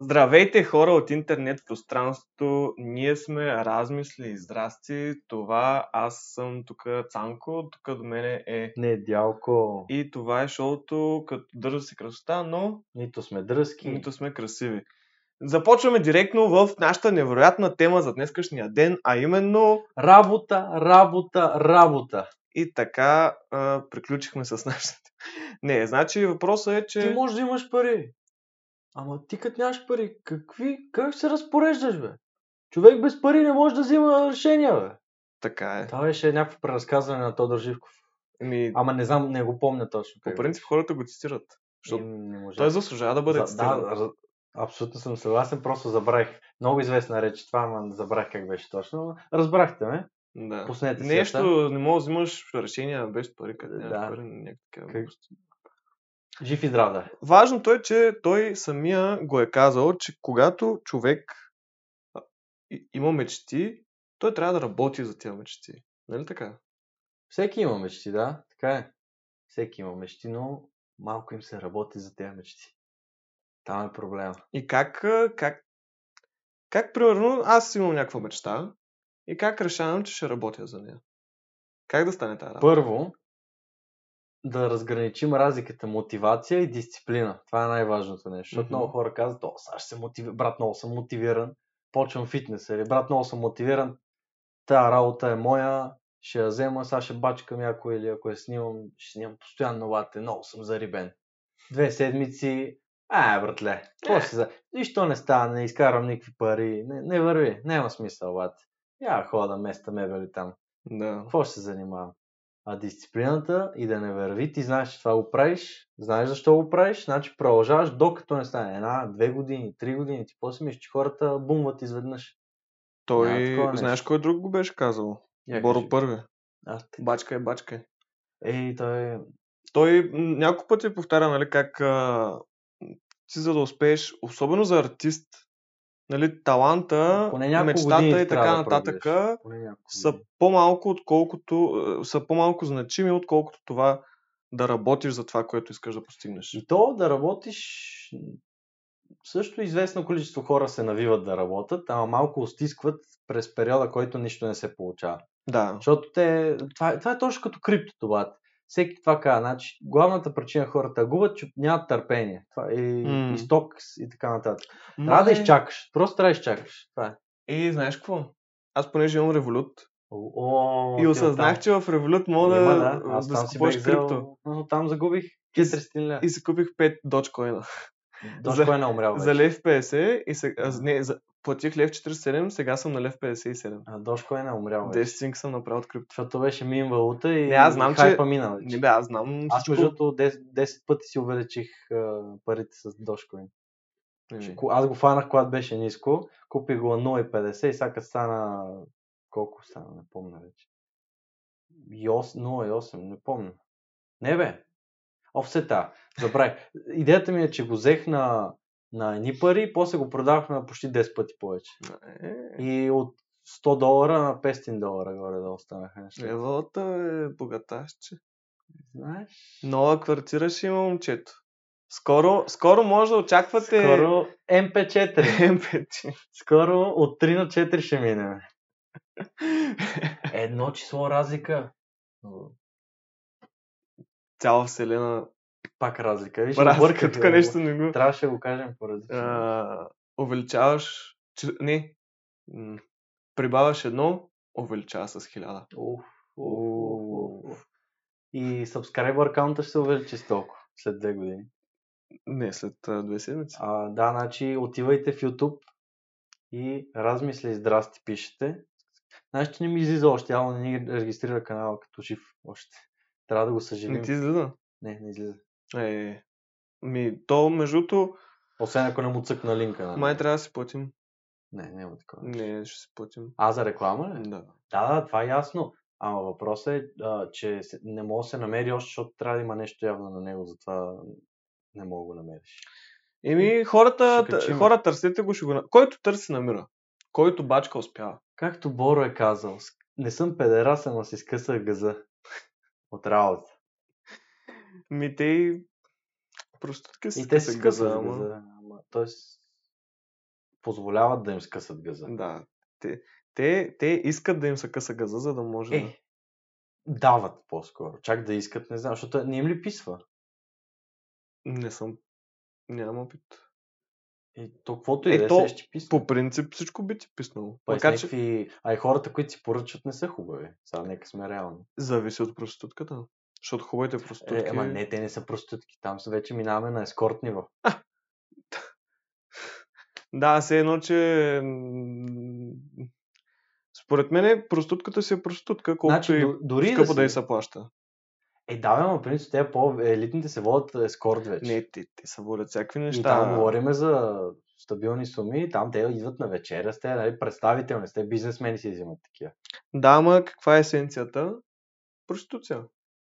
Здравейте хора от интернет пространството, ние сме Размисли и здрасти, това аз съм тук Цанко, тук до мене е Не, дялко. и това е шоуто като държа се красота, но Нито сме дръзки. нито сме красиви. Започваме директно в нашата невероятна тема за днескашния ден, а именно Работа, работа, работа. и така а, приключихме с нашата. Не, значи въпросът е, че... Ти можеш да имаш пари. Ама ти като нямаш пари, какви, как се разпореждаш, бе? Човек без пари не може да взима решения, бе. Така е. Това беше някакво преразказване на Тодор Живков. Ми, Ама не знам, не го помня точно. по принцип хората го цитират, защото не може. той заслужава да бъде За- цитиран. да, абсолютно съм съгласен, просто забравих. Много известна реч това, ама забравих как беше точно. Разбрахте ме. Да. Пуснете Нещо, я не можеш да взимаш решения без пари, нямаш Да. пари, някакви такива Как-. Жив и здрав да е. Важното е, че той самия го е казал, че когато човек има мечти, той трябва да работи за тези мечти. Нали така? Всеки има мечти, да, така е. Всеки има мечти, но малко им се работи за тези мечти. Там е проблема. И как, как, как примерно, аз имам някаква мечта и как решавам, че ще работя за нея? Как да стане тази работа? Първо, да разграничим разликата мотивация и дисциплина. Това е най-важното нещо. Защото Мгм. много хора казват, о, сега ще се мотивирам, брат, много съм мотивиран, почвам фитнес, или брат, много съм мотивиран, тая работа е моя, ще я взема, сега ще бачкам някой или ако я снимам, ще снимам постоянно лате, много съм зарибен. Две седмици, а, братле, какво ще за... Нищо не става, не изкарам никакви пари, не, не върви, няма смисъл, лате. Я хода места мебели там. Да. Какво ще се занимавам? А дисциплината и да не върви, ти знаеш, че това го правиш, знаеш защо го правиш, значи продължаваш докато не стане една, две години, три години. Ти после мислиш, че хората бумват изведнъж. Той, Няма знаеш кой друг го беше казал? Я Боро кажи. Първи. А, т- Бачка е бачка е. Ей, той той няколко пъти повтаря, нали, как а, ти за да успееш, особено за артист, нали, таланта, Поне мечтата и така да нататък няколко са по-малко, отколкото, а, са по-малко значими, отколкото това да работиш за това, което искаш да постигнеш. И то да работиш, също известно количество хора се навиват да работят, ама малко стискват през периода, който нищо не се получава. Да. Защото те, това, е- това е точно като криптото, бат. Всеки това казва. Значи, главната причина хората губят, че нямат търпение. Това и, М. и сток и така нататък. Трябва да Май- изчакаш. Просто трябва да изчакаш. Това е. И знаеш какво? Аз понеже имам револют О, о, и осъзнах, че в револют мога да, да. Аз да си купуваш крипто. но там загубих И с- 400 лева. И си купих 5 Dogecoin. Дошко е наумрял вече. За лев 50 и сега, а, не, за, платих лев 47, сега съм на лев 57. А, Дошко е наумрял вече. 10 цинк съм направил от крипто. Защото беше мин валута и Не, аз знам, че- хайпа мина вече. Не бе, аз знам Аз между другото 10, 10 пъти си увеличих а, парите с Ко- Аз го фанах, когато беше ниско, купих го на 0,50 и сега стана... Колко стана, не помня вече. И ос- 0,8, не помня. Не бе, офсета, забравих. Идеята ми е, че го взех на, на едни пари, после го продавах на почти 10 пъти повече. Е, И от 100 долара на 500 долара горе да останаха неща. Левалата е богатащче. Знаеш? Нова квартира ще има момчето. Скоро, скоро може да очаквате Скоро MP4. MP3. Скоро от 3 на 4 ще минем. Едно число разлика. Цяла вселена. Пак разлика. Виж, Разлика, тук нещо не го... Трябваше да го кажем по различно. Увеличаваш... Не. Прибавяш едно, увеличава с хиляда. И subscriber аккаунта ще се увеличи с толкова след две години. Не, след а, две седмици. А, да, значи отивайте в YouTube и размисли здрасти пишете. Знаеш, че не ми излиза още, явно не ни регистрира канала като жив още. Трябва да го съжалим. Не ти излиза? Не, не излиза. Е, ми, то между другото, Освен ако не му цъкна линка. Нали? май трябва да си платим. Не, няма такова. Не, ще си платим. А, за реклама ли? Да. Да, да, това е ясно. Ама въпросът е, а, че не може да се намери още, защото трябва да има нещо явно на него, затова не мога да го намериш. Еми, хората, хора търсете го, ще го... Който търси, намира. Който бачка успява. Както Боро е казал, не съм педерас, ама си скъсах газа от работа. Ми те и... Просто така си И те си скъса скъсват ама- газа. Ама, тоест, позволяват да им скъсат газа. Да. Те, те, те искат да им се къса газа, за да може да... Е, дават по-скоро. Чак да искат, не знам, защото не им ли писва? Не съм... Нямам опит. И то, каквото и Е, да е, то ще писва. По принцип всичко би ти писнало. Па Макар, че някакви... А и хората, които си поръчат, не са хубави. Сега нека сме реални. зависи от проститутката. Защото хубавите проститутки... Е, ама не, те не са проститутки. Там са вече минаваме на ескорт ниво. Да, все едно, че... Според мен проститутката си е проститутка, колкото Значи, и до- дори скъпо да да, си- й се плаща. Е, да, ама принцип, те по-елитните се водят ескорт вече. Не, те, те са водят всякакви и неща. там говориме за стабилни суми, там те идват на вечеря с те, нали, представителни, с те бизнесмени си взимат такива. Да, ама каква е есенцията? Проституция.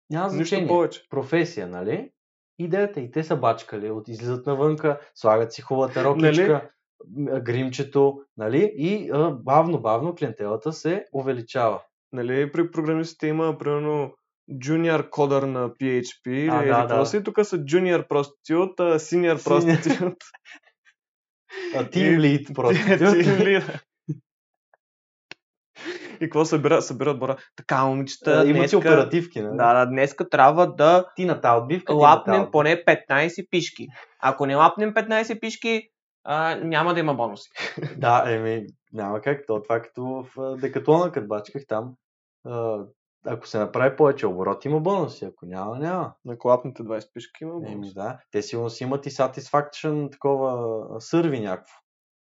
Няма Нищо значение. повече. Професия, нали? Идеята и те са бачкали, от излизат навънка, слагат си хубавата рокичка, Нали? гримчето, нали? И а, бавно, бавно клиентелата се увеличава. Нали, при програмистите има, примерно, junior кодър на PHP, А, или да, да. си, тук са junior prostitute, а senior Senior. prostitute. А, team И какво събира, събират бора? Така, момичета, Има си днеска... оперативки, нали? Да, да, днеска трябва да Ти на тази отбивка, на лапнем тази. поне 15 пишки. Ако не лапнем 15 пишки, а, няма да има бонуси. Да, еми, няма как. То, това като в Декатлона, като бачках там. А, ако се направи повече оборот, има бонуси. Ако няма, няма. На лапнете 20 пишки има Еми бонус. да. Те сигурно си имат и satisfaction, такова сърви някакво.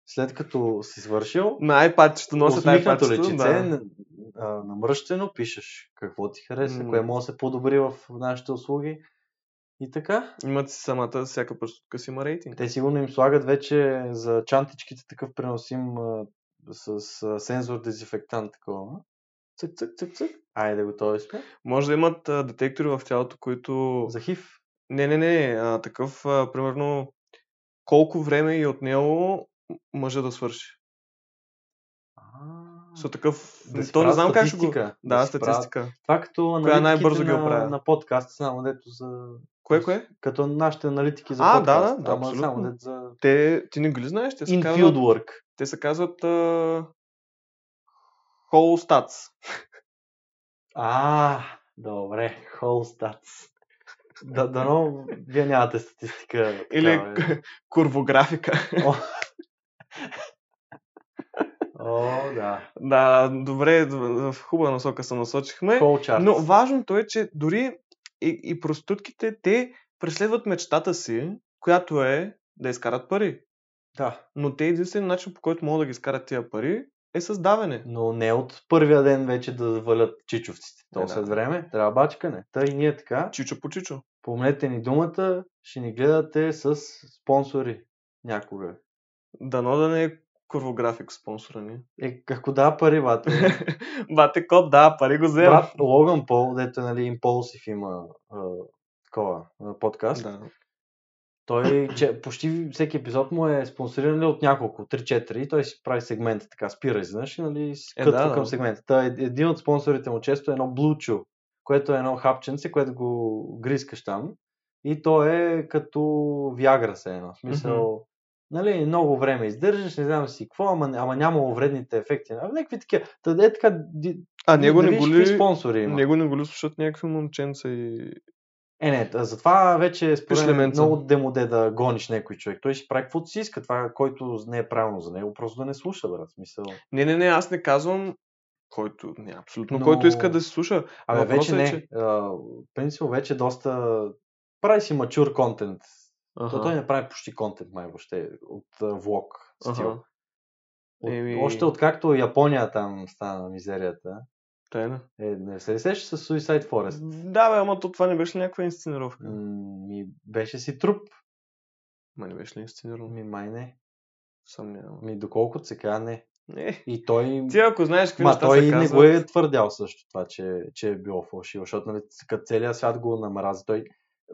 След като си свършил, На iPad-чето носят iPad-чето. личице, Да. намръщено, пишеш какво ти хареса, М. кое може да се подобри в нашите услуги. И така. Имат си самата, всяка проститутка си има рейтинг. Те сигурно им слагат вече за чантичките такъв преносим а, с а, сензор дезинфектант такова. Цък, цък, цък, цък. Айде, готови сме. Може да имат а, детектори в тялото, които... За хив. Не, не, не. А, такъв, а, примерно, колко време е отнело мъжа да свърши. Со такъв... Да то не знам как ще го... статистика. Да, си правят. статистика. Това като Коя аналитиките най-бързо ги на, оправя? на подкаст, само дето за... Кое, кое? Като нашите аналитики за А, да, подкаст. да, да, ама само абсолютно. дето за Те, ти не го ли знаеш? Те се in-field казват, work. те се казват а... Whole Stats. А, добре. Whole stats. Да, дано вие нямате статистика. Или такава, е. курвографика. О, да. да, добре, в хубава насока се насочихме. Но важното е, че дори и, и проститутките, те преследват мечтата си, която е да изкарат пари. Да. Но те единствен начин, по който могат да ги изкарат тия пари, е с даване. Но не от първия ден вече да валят чичовците. То Е, да. след време трябва бачкане. Та и ние така. Чичо по чичо. Помнете ни думата, ще ни гледате с спонсори някога. Дано да не е курвографик спонсора ни. Е, ако да пари, бате. Бате кот, да, пари го взема. Брат Логан Пол, дето нали, Импулсив има а, такова а, подкаст. Да. Той че, почти всеки епизод му е спонсориран ли от няколко, 3-4 и той си прави сегменти, така спира изведнъж и нали, си Е, да, да. към сегмента. Та, е- един от спонсорите му често е едно Blue Chew, което е едно хапченце, което го грискаш там и то е като Viagra се едно. В смисъл, нали, много време издържаш, не знам си какво, ама, ама няма вредните ефекти. А, някакви такива. Та, е така, А него не го ли... спонсори има. Него не го ли слушат някакви момченца и... Е, не, затова вече според мен е много демоде да гониш някой човек. Той ще прави каквото си иска. Това, който не е правилно за него, просто да не слуша, брат. Смисъл. Не, не, не, аз не казвам който, не, абсолютно, Но- който иска да се слуша. Абе, вече е, не. че- А, принципно вече доста... Прави си мачур контент. Аха. То той не прави почти контент, май въобще, от влог стил. Аха. От, Еми- Още откакто Япония там стана мизерията. Тайна. Е, не се сещаш с Suicide Forest? Да, бе, ама то това не беше някаква инсценировка? М, Ми, беше си труп. Ма не беше ли инсценировка? Ми, май не. Съмнявам. Ми, доколкото сега не. Не. И той... Ти ако знаеш какви Ма неща той се не казват... го е твърдял също това, че, че е било фалшиво, защото нали, като целият свят го намрази. Той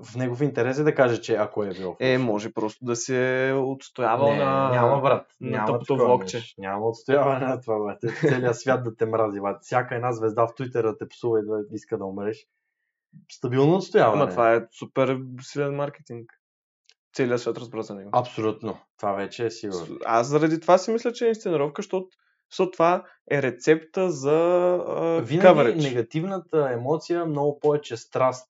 в негов интерес е да каже, че ако е било Е, може просто да се е отстоявал не, на... няма брат. няма тъпото влогче. Няма отстояване на това, брат. Целият свят да те мрази, брат. Всяка една звезда в Твитър да те псува и да иска да умреш. Стабилно отстояване. Ама това е супер силен маркетинг. целият свят разбра за него. Абсолютно. Това вече е сигурно. Аз заради това си мисля, че е инсценировка, защото, защото това е рецепта за а, Винаги coverage. негативната емоция, много повече страст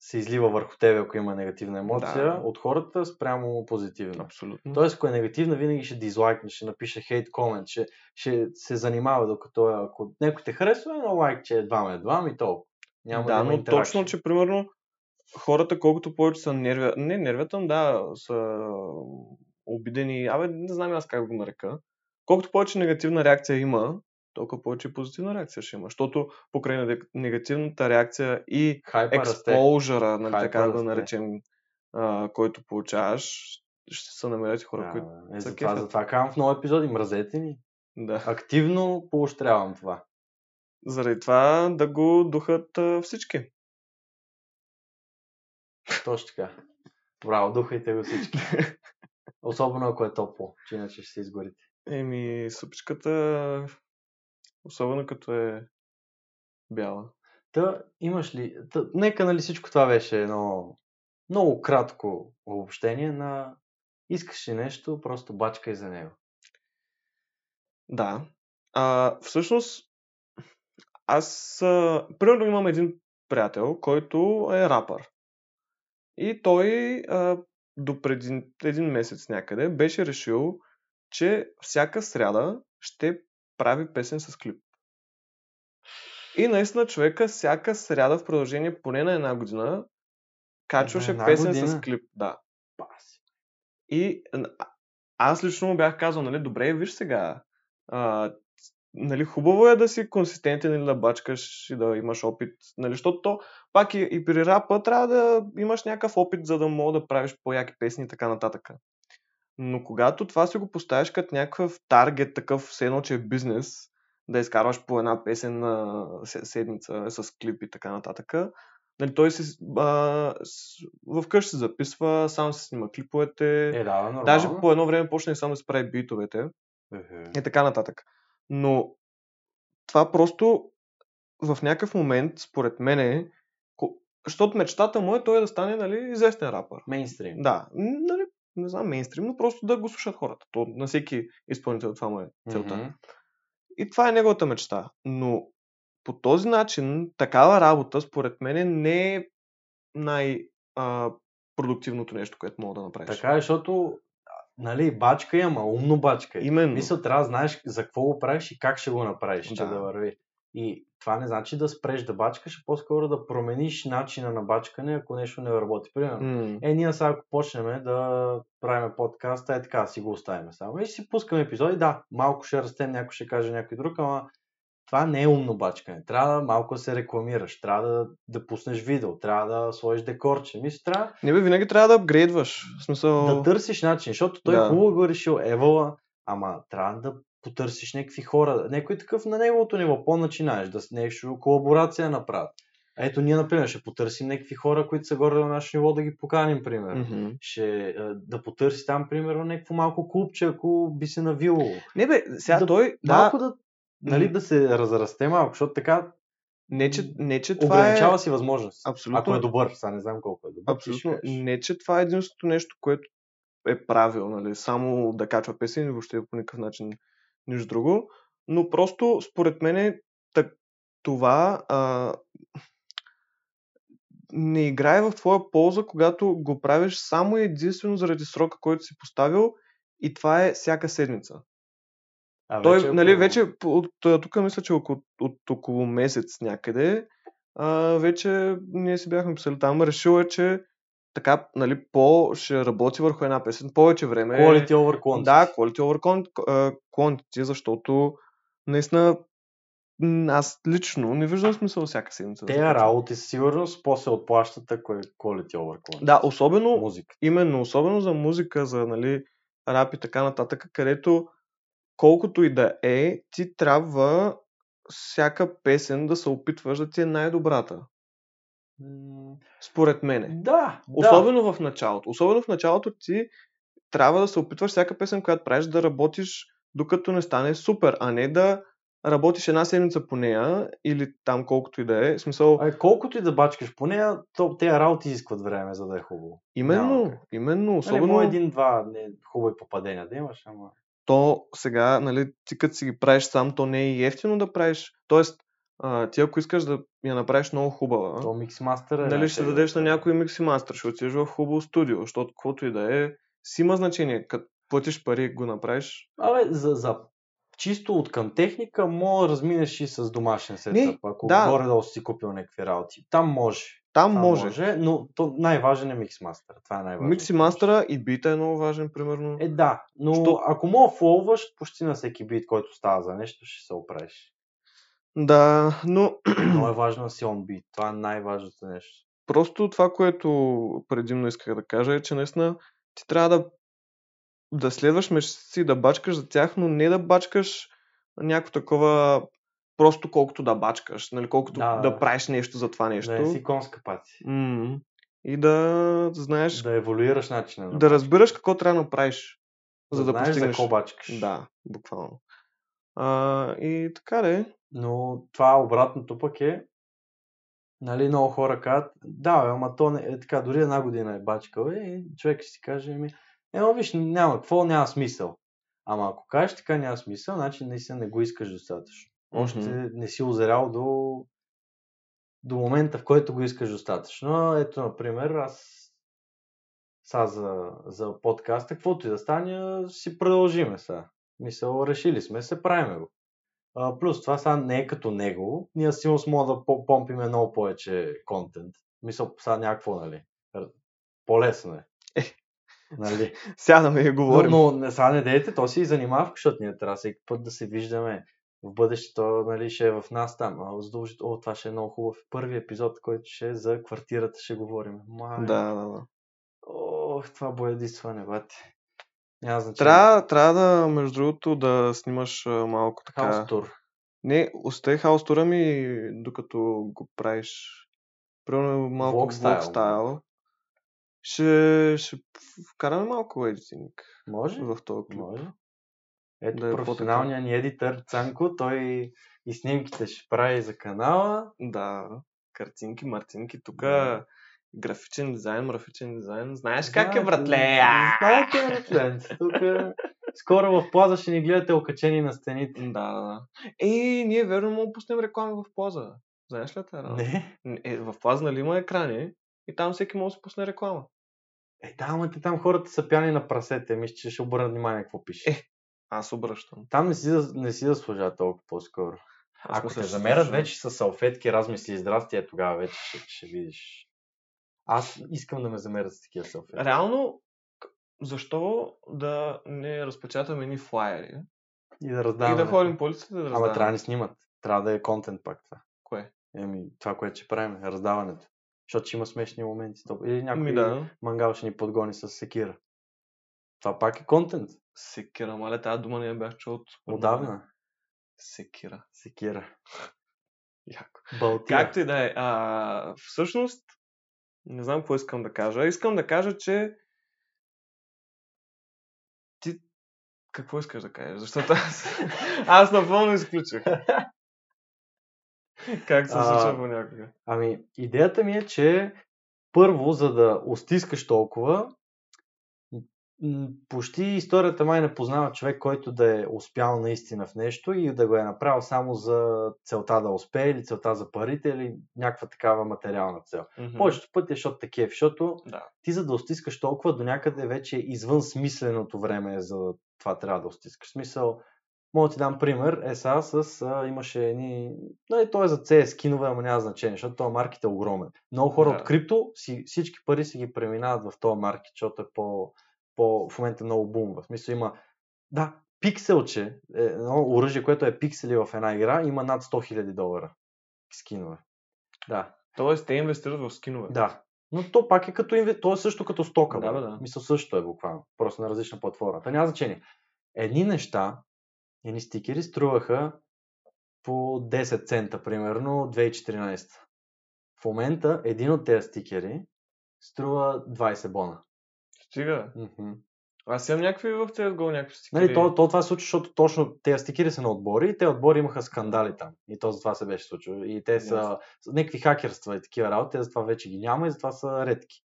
се излива върху тебе, ако има негативна емоция, Да. от хората спрямо позитивна. Абсолютно. Тоест, ако е негативна, винаги ще дизлайкне, ще напише хейт комент, ще, ще се занимава, докато е, ако някой те харесва, едно лайк, че едва едва и толкова. Няма да, да, но точно, че примерно хората колкото повече са нервя... Не, нервятам, да, са обидени. Абе, не знам аз как го нарека. Колкото повече негативна реакция има, толкова повече позитивна реакция ще има. Защото покрай нег- негативната реакция и Хайпа расте. експложъра, нали, Хайпа така да го наречем, а, който получаваш, ще се намерят хора, Да, които... е, са затова, затова казвам в нови епизоди, мразете ни. Да. Активно поощрявам това. Заради това да го духат а, всички. Точно така. Браво, духайте го всички. Особено ако е топло, че иначе ще се изгорите. Еми, супичката, особено като е бяла. Та, имаш ли... Та, нека, нали, всичко това беше едно много кратко обобщение на искаш ли нещо, просто бачкай за него. Да. А, всъщност, аз, а, примерно имам един приятел, който е рапър. И той а, до преди един месец някъде беше решил, че всяка сряда ще прави песен с клип. И наистина човека всяка сряда в продължение поне на една година качваше една песен година? с клип. Да. Паси. И аз лично му бях казал, нали, добре, виж сега, а, нали, хубаво е да си консистентен или да бачкаш и да имаш опит, нали, защото то, пак и, и при рапа трябва да имаш някакъв опит, за да мога да правиш по-яки песни и така нататък. Но когато това си го поставиш като някакъв таргет, такъв все едно, че е бизнес, да изкарваш по една песен на се- седмица с клип и така нататък, нали, той си, а, с, вкъщи се записва, сам се снима клиповете, Е, да, нормално. Даже по едно време почна и само да си прави битовете Ехе. и така нататък. Но това просто в някакъв момент, според мен, е, защото мечтата му е той да стане нали, известен рапър. Мейнстрим. Да, нали, не знам, мейнстрим, но просто да го слушат хората. То на всеки изпълнител това му е целта. Мгм. И това е неговата мечта. Но по този начин, такава работа, според мен, не е най-продуктивното нещо, което мога да направиш. Така е, защото нали, бачка е, ама умно бачка е. Именно. Мисля, трябва да знаеш за какво го правиш и как ще го направиш, че Да. да върви. И това не значи да спреш да бачкаш, а по-скоро да промениш начина на бачкане, ако нещо не работи. Примерно, М. е, ние сега ако почнем да правим подкаста, е така, си го оставим само. И си пускаме епизоди, да, малко ще растем, някой ще каже някой друг, ама това не е умно бачкане. Трябва да малко да се рекламираш, трябва да, да пуснеш видео, трябва да сложиш декорче. Мисля, трябва Не бе, винаги трябва да апгрейдваш. В смисъл... да търсиш начин, защото той Да. да. хубаво го е решил Евала, ама трябва да потърсиш някакви хора, някой такъв на неговото ниво, по-начинаеш, да с нещо колаборация да направят. Ето ние, например, ще потърсим някакви хора, които са горе на наше ниво, да ги поканим, примерно. Мгм. Ще да потърси там, примерно, някакво малко клубче, ако би се навило. Не бе, сега Да- той... Да, Малко да, нали, М. да се разрасте малко, защото така не, че, не, че това ограничава е... си възможност. Абсолютно. Ако е добър, сега не знам колко е добър. Абсолютно. Не, че това е единственото нещо, което е правил, нали? Само да качва песен и въобще по никакъв начин нищо друго. Но просто, според мен, е това а, не играе в твоя полза, когато го правиш само и единствено заради срока, който си поставил и това е всяка седмица. А Той, нали, вече от, тук мисля, че около, от около месец някъде, а, вече ние си бяхме писали там, решил е, че така, нали, по ще работи върху една песен повече време. Quality over quantity. Да, quality over quantity, защото наистина аз лично не виждам смисъл всяка седмица. да Те започвам. работи със сигурност после отплащат, ако е quality over quantity. Да, особено, Музика. именно, особено за музика, за нали, рап и така нататък, където колкото и да е, ти трябва всяка песен да се опитваш да ти е най-добрата. Според мене. Да, да. Особено в началото. Особено в началото ти трябва да се опитваш всяка песен, която правиш, да работиш докато не стане супер, а не да работиш една седмица по нея или там колкото и да е, смисъл, А, колкото и да бачкаш по нея, то, тези работи изискват време, за да е хубаво. именно, няма как. именно, Особено... особено един-два не, хубави попадения да имаш, ама... то сега, нали, ти като си ги правиш сам, то не е ефтино да правиш. Тоест, а, ти ако искаш да я направиш много хубава, То миксмастър е... нали, ще дадеш на някой микси мастер, ще отидеш в хубаво студио, защото каквото и да е, си има значение. Като платиш пари го направиш. Абе, за, за чисто от към техника, мога да разминеш и с домашен сетъп, ако да. горе-долу си купил някакви работи. Там може. Там Там може. може, но то най-важен е миксмастър. Това е най-важно. Микси мастера и бита е много важен, примерно. Е, да, но Що- ако мога флоуваш, почти на всеки бит, който става за нещо, ще се оправиш. Да, но Много е важно да си он бит. Това е най-важното нещо. просто това, което предимно исках да кажа е, че наистина ти трябва да, да следваш мечтите си, да бачкаш за тях, но не да бачкаш някакво такова просто колкото да бачкаш, нали, колкото Да, да, да. правиш нещо за това нещо. Да не си конска паци. М, И да знаеш, да, Да еволюираш начина на да бачкане. разбираш какво трябва да направиш, за да, знаеш постигнеш. за какво бачкаш. Да, буквално. А, и така де. Но това обратното пък е, нали, много хора казват, да, ама то не е така, дори една година е бачкал е, и човек ще си каже, еми, ема виж, няма, какво няма смисъл. Ама ако кажеш така няма смисъл, значи наистина не го искаш достатъчно. Още Мгм. не си озрял до, до момента, в който го искаш достатъчно. Ето, например, аз сега за, за подкаста, каквото и да стане, си продължиме сега. Мисъл, решили сме, се правиме го. А, плюс това сега не е като него. Ние с Симус мога да по- помпиме много повече контент. Мисъл, сега някакво, нали? По-лесно е. Е. Нали? Сядаме и Но, говорим. но не, сега не дейте, то си и занимава, защото ние трябва всеки път да се виждаме. В бъдещето нали, ще е в нас там. А, задължително, о, това ще е много хубав. Първи епизод, който ще е за квартирата, ще говорим. Май, Да, да, да. Ох, това боядисване, бати. Няма значение. Трябва, трябва да, между другото, да снимаш малко така. Хаус тур. Не, остави хаус тура ми, докато го правиш. Примерно малко Влог влог стайл. стайл. Ще, ще вкараме малко едитинг Може? в този клип. Може. Ето Да е професионалният ни едитър Цанко, той и снимките ще прави за канала. Да, картинки, мартинки, тук Да. Графичен дизайн, графичен дизайн. Знаеш как е, братле? Знаете, братле. Тук скоро в плаза ще ни гледате окачени на стените. Да, да, да. Ей, ние верно му пуснем реклами в плаза. Знаеш ли това? Не. Е, в плаза нали има екрани и там всеки може да се пусне реклама. Е, да, ама те там хората са пяни на прасете. Мисля, че ще обърнат внимание какво пише. Е, Аз обръщам. Там не си, да- не си заслужава толкова по-скоро. Аз Ако че замерят вече с салфетки, размисли и здрасти, е тогава вече ще, ще видиш. Аз искам да ме замерят с такива салфетки. Реално, защо да не разпечатаме ни флайери И да раздаваме. и да ходим по улицата да Ама раздаваме? трябва да ни снимат. Трябва да е контент пак това. Кое? Еми, това, което ще правим, е раздаването. Защото ще има смешни моменти. Или някой Ми да. мангал ще ни подгони с секира. Това пак е контент. Секира, мале, тази дума не я бях чул от. Отдавна. Секира. Секира. Яко. Балтия. Както и да е. А, всъщност, не знам какво искам да кажа. Искам да кажа, че ти какво искаш да кажеш? Защото аз, аз напълно изключих. как се случва понякога. Ами, идеята ми е, че първо, за да устискаш толкова, почти историята май не познава човек, който да е успял наистина в нещо и да го е направил само за целта да успее или целта за парите или някаква такава материална цел. Мгм. Повечето пъти е, защото такива, защото Да. ти за да устискаш толкова до някъде вече е извън смисленото време за това трябва да устискаш. Смисъл, мога да ти дам пример, е сега с, а, имаше едни, нали, той е за CS скинове, ама няма значение, защото този маркет е огромен. Много хора Да. от крипто, си, всички пари си ги преминават в този маркет, защото е по, по, в момента много бумва. В смисъл има, да, пикселче, е, едно оръжие, което е пиксели в една игра, има над 100 000 долара скинове. Да, Тоест, те инвестират в скинове. да. Но то пак е като инве... то е също като стока. Да, бе. бе, да. Мисъл също е буквално. Просто на различна платформа. Та няма значение. Едни неща, едни стикери струваха по 10 цента, примерно, 2014. В момента един от тези стикери струва 20 бона. Стига. Мгм. Аз имам някакви в CSGO, някакви стикери. Нали, то, то това се случва, защото точно тези стикери са на отбори и те отбори имаха скандали там. И то за това се беше случило. И те са с някакви хакерства и такива работи, те затова вече ги няма и затова са редки.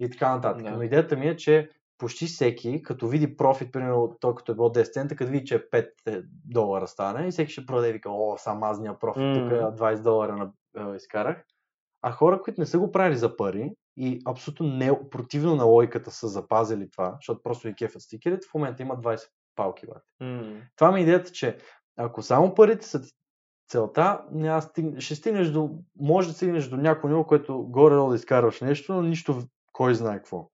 И така нататък. Да. Но идеята ми е, че почти всеки, като види профит, примерно, той като е било 10 цента, като види, че е 5 долара стане и всеки ще продаде и вика, о, сам азния профит, Мгм. тук 20 долара на, е, изкарах. А хора, които не са го правили за пари и абсолютно не, противно на логиката са запазили това, защото просто ги кефят стикерите, в момента има 20 палки. Бе. М. Това ми е идеята, че ако само парите са целта, няма да стиг... ще стигнеш до, може да стигнеш до някой ниво, което горе да изкарваш нещо, но нищо кой знае какво.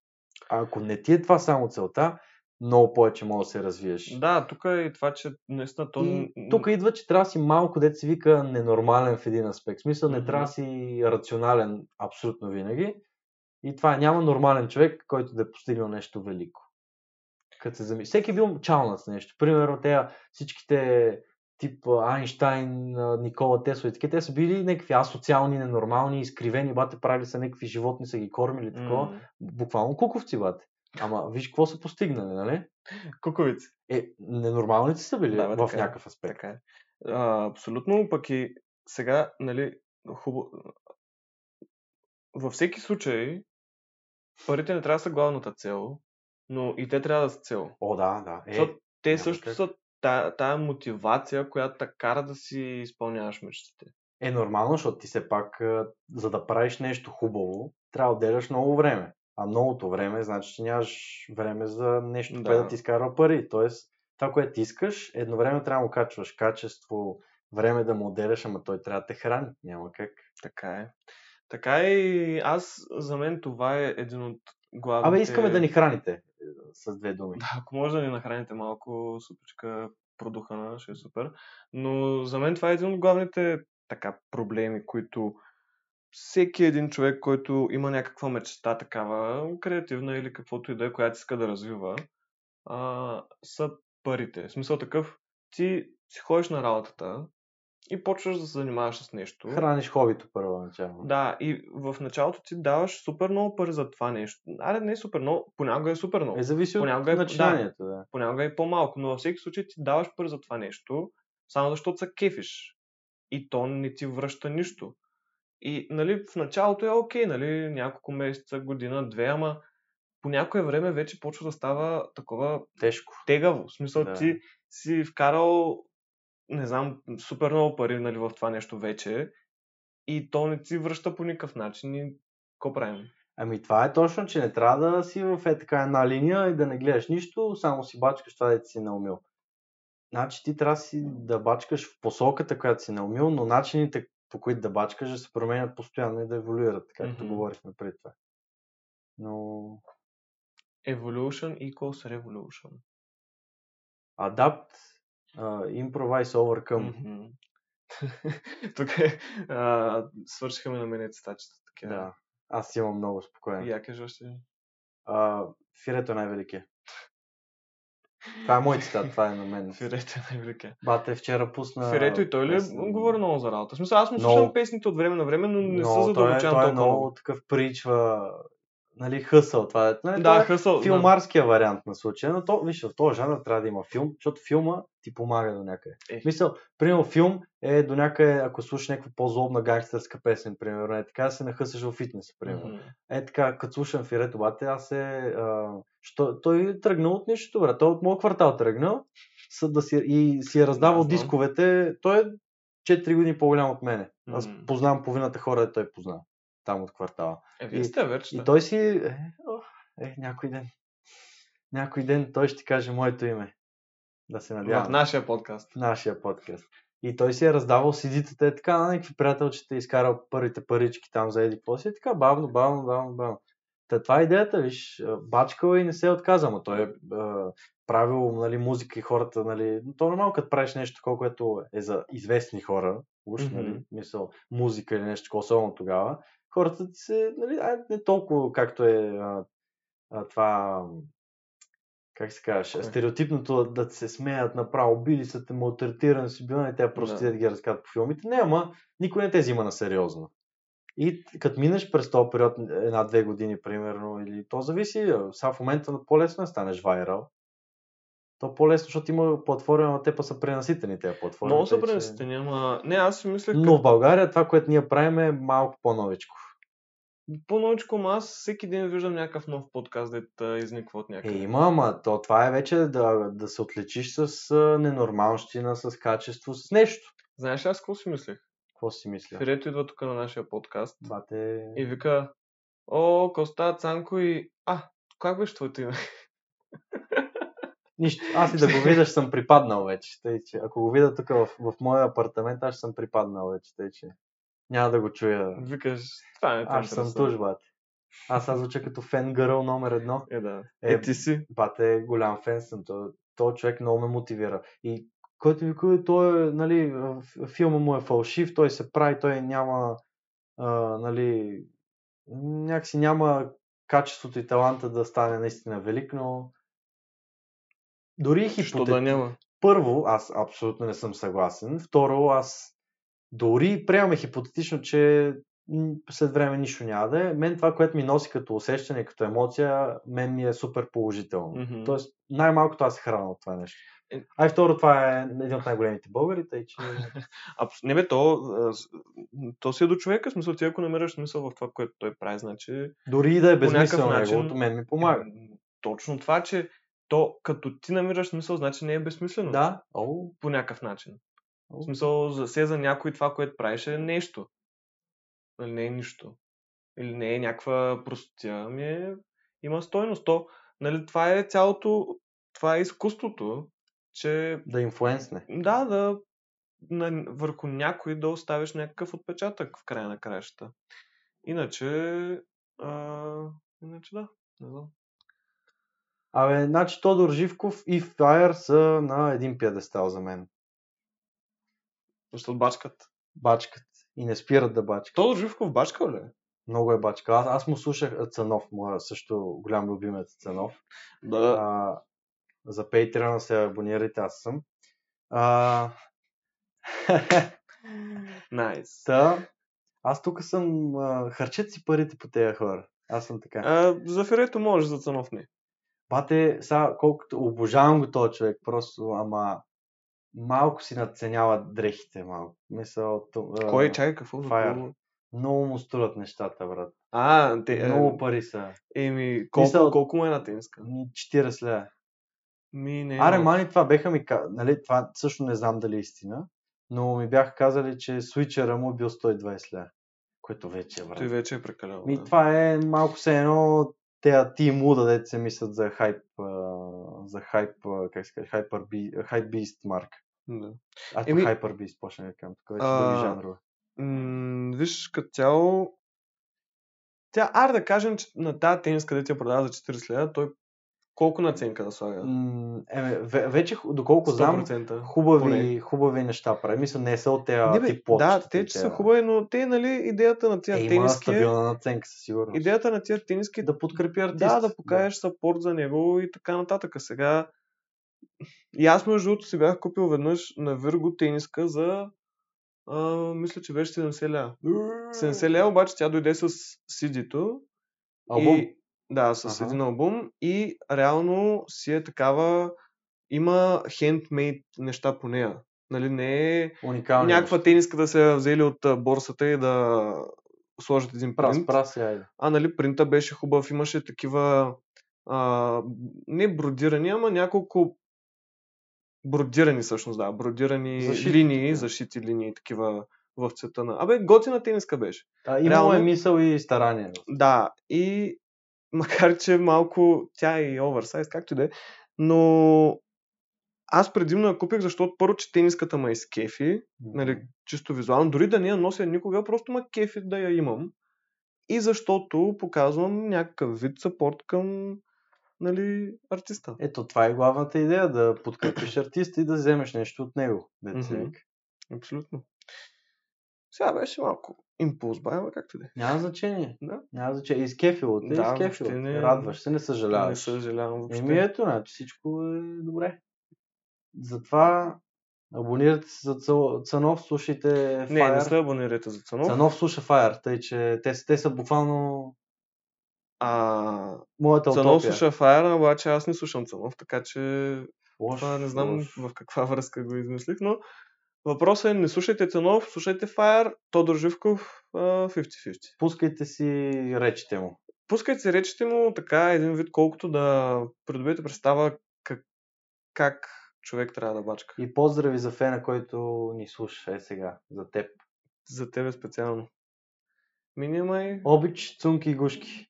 А ако не ти е това само целта, много повече може да се развиеш. Да, тук е и това, че наистина то... И тук идва, че трябва да си малко, дете се вика, ненормален в един аспект. В смисъл, не трябва да си рационален абсолютно винаги. И това е, няма нормален човек, който да е постигнал нещо велико. Като се зами... Всеки бил чалнат с нещо. Примерно, те всичките тип Айнштайн, Никола Тесла и такива, те са били някакви асоциални, ненормални, изкривени, бате, правили са някакви животни, са ги кормили, такова. М. Буквално куковци, бате. Ама виж какво са постигнали, нали? Куковици. Е, ненормалните са били Да, бе, в така е. някакъв аспект. Така е. А, абсолютно, пък и сега, нали, хубаво... Във всеки случай, парите не трябва да са главната цел, но и те трябва да са цел. О, да, да. Е, Защото те също как. са тая, тая мотивация, която те кара да си изпълняваш мечтите. е нормално, защото ти все пак, за да правиш нещо хубаво, трябва да отделяш много време. А многото време, значи, че нямаш време за нещо, Да. което да ти изкарва пари. Тоест, това, което искаш, едновременно трябва да му качваш качество, време да му отделяш, ама той трябва да те храни. Няма как. Така е. Така е и аз, за мен това е един от главните... Абе, искаме да ни храните, е, с две думи. Да, ако може да ни нахраните малко супичка продухана, ще е супер. Но за мен това е един от главните така проблеми, които всеки един човек, който има някаква мечта такава, креативна или каквото и да е, която иска да развива, а, са парите. В смисъл такъв, ти си ходиш на работата и почваш да се занимаваш с нещо. Храниш хобито първоначално. Да, и в началото ти даваш супер много пари за това нещо. Аре, не е супер много, понякога е супер много. Е, зависи от е- начинанието, да. понякога е по-малко, но във всеки случай ти даваш пари за това нещо, само защото се кефиш. И то не ти връща нищо. И нали, в началото е окей, нали, няколко месеца, година, две, ама по някое време вече почва да става такова Тежко. тегаво. В смисъл Да. ти си вкарал, не знам, супер много пари нали, в това нещо вече и то не ти връща по никакъв начин и какво правим? Ами това е точно, че не трябва да си в е така една линия и да не гледаш нищо, само си бачкаш това, да си наумил. Значи ти трябва да си да бачкаш в посоката, която си наумил, но начините по които да бачкаш да се променят постоянно и да еволюират, както Мгм. говорихме преди това. Но Evolution equals revolution. adapt, uh, improvise, overcome. Мгм. Тук е, а, свършиха на мене цитачета. Така. Да. Аз имам много спокоен. Я кажа още. А, Фирето е най-велике. Това е мой цитат, това е на мен. Фирето е най-велика. Бате вчера пусна... Фирето и той ли песен. говори много за работа? В смисъл, аз му слушам песните от време на време, но не Но се той е, задълбочавам той е толкова много много. такъв причва, нали, хъсъл. Това е, нали, Да, това е хъсъл. да. филмарския вариант на случая, но то, виж, в този жанр трябва да има филм, защото филма ти помага до някъде. Е. Мисъл, примерно филм е до някъде, ако слушаш някаква по-злобна гангстерска песен, примерно, е така да се нахъсаш в фитнес, примерно. Мгм. Е така, като слушам Фирето Бате, аз. А, що, той е тръгнал от нищо, брат. Той от моят квартал тръгнал да си, и си е раздавал Да, дисковете. Той е 4 години по-голям от мене. Аз познавам половината хора, де той познава. Там от квартала. Е, вие И- сте верчета. И той си... Е, о, е, някой ден. Някой ден той ще каже моето име. Да се надявам. В нашия подкаст. В нашия подкаст. И той си е раздавал CD-тата, е така, на някакви приятелчета, е изкарал първите парички там за еди какво си, е така, бавно, бавно, бавно, бавно. Та това е идеята, виж, а, бачкал е и не се е отказал, но той е а, правил нали, музика и хората, нали, но то е нормално, като правиш нещо такова, което е за известни хора, уж, Мгм. нали, мисъл, музика или нещо такова, особено тогава, хората ти се, нали, ай, не толкова както е а, а, това, как се казваш, Кое? стереотипното да се смеят направо, били са те, малтретирани си бил, и те просто Да. ги разказват по филмите. Не, ама никой не те взима на сериозно. И като минеш през този период една-две години, примерно, или то зависи, сега в момента по-лесно е станеш вайрал. То по-лесно, защото има платформи, но те па са пренаситени тези платформи. Много са че- пренеситени, ама... Не, аз си мислех... Но в България това, което ние правим е малко по-новичко. По-новичко, ама аз всеки ден виждам някакъв нов подкаст, да изниква от Е, някъде. има, ама то, това е вече да, да се отличиш с ненормалщина, с качество, с нещо. Знаеш ли аз какво си мислех? Какво си мисля? Фирето идва тук на нашия подкаст Бате... и вика О, Коста, Цанко и... А, как беше твоето име? Нищо. Аз и да го видя, ще съм припаднал вече. Тъй, че, ако го видя тук в, в моя апартамент, аз ще съм припаднал вече. Тъй, че няма да го чуя. Викаш, това не те Аз съм туж, бате. Аз аз звуча като фен гърл номер едно. Е, да. Е, Е, ти си. Бате, голям фен съм. То, то човек много ме мотивира. И който ми каже, той е, нали, филма му е фалшив, той се прави, той няма, а, нали, някакси няма качеството и таланта да стане наистина велик, но дори хипотет... да няма? Първо, аз абсолютно не съм съгласен. Второ, аз дори приемаме хипотетично, че след време нищо няма да е. Мен това, което ми носи като усещане, като емоция, мен ми е супер положително. Мгм. Тоест, най-малкото аз се храна от това нещо. Е. А и второ, това е един от най-големите българи, тъй че... Абс... Не бе, то, а, то си е до човека. Смисъл, ти ако намираш смисъл в това, което той прави, значи... Дори и да е безмислено начин- неговото, мен ми помага. Точно това, че то като ти намираш смисъл, значи не е безсмислено. Да, о, По някакъв начин. о. В смисъл, за се за някой това, което правиш е нещо. Нали, не е нищо. Или не е някаква простотия, ами е, има стойност. То, нали, това е цялото, това е изкуството, че да инфлуенсне. да, да на, върху някой да оставиш някакъв отпечатък в края на краищата. Иначе, а, иначе да, не знам. Абе, значи Тодор Живков и Фаер са на един пиедестал за мен. Защото бачкат. Бачкат. И не спират да бачкат. Тодор Живков бачка ли? Много е бачка. Аз, аз му слушах Цанов, моя също голям любимец Цанов. Да. А, за Patreon се абонирайте, аз съм. А, Найс. та, аз тук съм... А, харчат си парите по тези хора. Аз съм така. А, за Ферето може, за Цанов не. Бате, сега, колкото обожавам го този човек, просто, ама малко си надценява дрехите малко. Мисъл, то, Кой чай, какво? Fire. Много му струват нещата, брат. А, те, Много е, пари са. еми, колко, Мисъл- колко му е една тениска? Ни 40 лева. Ми, не. Аре, мани, това беха ми нали, това също не знам дали е истина, но ми бяха казали, че свичера му бил 120 лева. Което вече е, брат. Той вече е прекалено. Ми, да. това е малко се едно те ти муда, дете се мислят за хайп, за хайп, как се би, хайп бист марка. Да. А, Еми- хайпер бист, почна да кажам, тук вече А, други жанрове. М, виж, като цяло, тя, аре да кажем, че на тази тенис, където я продава за 40 лева, той колко наценка да слага? М, ве- вече, доколко знам, 100%. хубави, поне. хубави неща прави. Мисля, не са от тези Не, тип да, те, че са хубави, но те, нали, идеята на Е, тия има тениски е, стабилна наценка със сигурност. идеята на тия тениски е да подкрепи артист. да, да покажеш сапорт за него и така нататък. А сега и аз между другото си бях купил веднъж на Вирго тениска за а, мисля, че беше 70 ля. 70 ля, обаче тя дойде с CD-то. Албум. И, да, с Аха. един албум и реално си е такава има хендмейд неща по нея. Нали, не е Уникални. някаква неща. тениска да се взели от борсата и да сложат един Прас, принт. прас, айде. А, нали, принта беше хубав, имаше такива а, не бродирани, ама няколко бродирани всъщност, да, бродирани Зашити линии, такива. защити линии, такива в цвета на... Абе, готина тениска беше. А, имало Реално- е мисъл и старание. Да, и макар, че малко тя е и оверсайз, както и да е, но аз предимно я купих, защото първо, че тениската ма изкефи, нали, чисто визуално, дори да не я нося никога, просто ма кефи да я имам. И защото показвам някакъв вид сапорт към нали, артиста. Ето, това е главната идея, да подкрепиш артиста и да вземеш нещо от него. Вика. Абсолютно. Сега беше малко импулс, бай, ама както да е. Няма значение. Да. Няма значение. Изкефило те, Да, изкефило. не- Радваш се, не Не съжаляваш. съжалявам въобще. Еми ето, значи всичко е добре. Затова Абонирайте се за Цанов, слушайте Fire. Не, не се абонирайте за Цанов. Цанов слуша Fire, тъй че те, те са буквално А, моята Цанов утопия. слуша Fire, обаче аз не слушам Цанов, така че Лош, това не знам лош. в каква връзка го измислих, но въпросът е не слушайте Цанов, слушайте Fire, Тодор Живков, а, 50-50. Пускайте си речите му. Пускайте си речите му така един вид, колкото да придобиете представа как, как човек трябва да бачка. И поздрави за фена, който ни слуша е сега, за теб. За тебе специално. Минимай. Обич, цунки и гушки.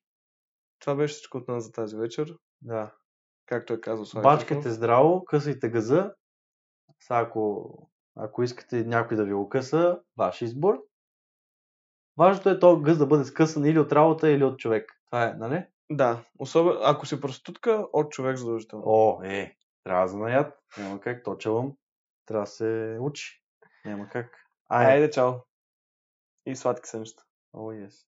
Това беше всичко от нас за тази вечер. Да. Както е казал Слави Бачкайте здраво, късайте газа. Сега, ако, ако искате някой да ви го къса, ваш избор. Важното е то гъз да бъде скъсан или от работа, или от човек. Това е, нали? Да, особено ако си проститутка, от човек задължително. О, е, трябва да знаят. Няма как, точавам. Трябва да се учи. Няма как. Айде. Айде, чао. И сладки сънища. О, ес.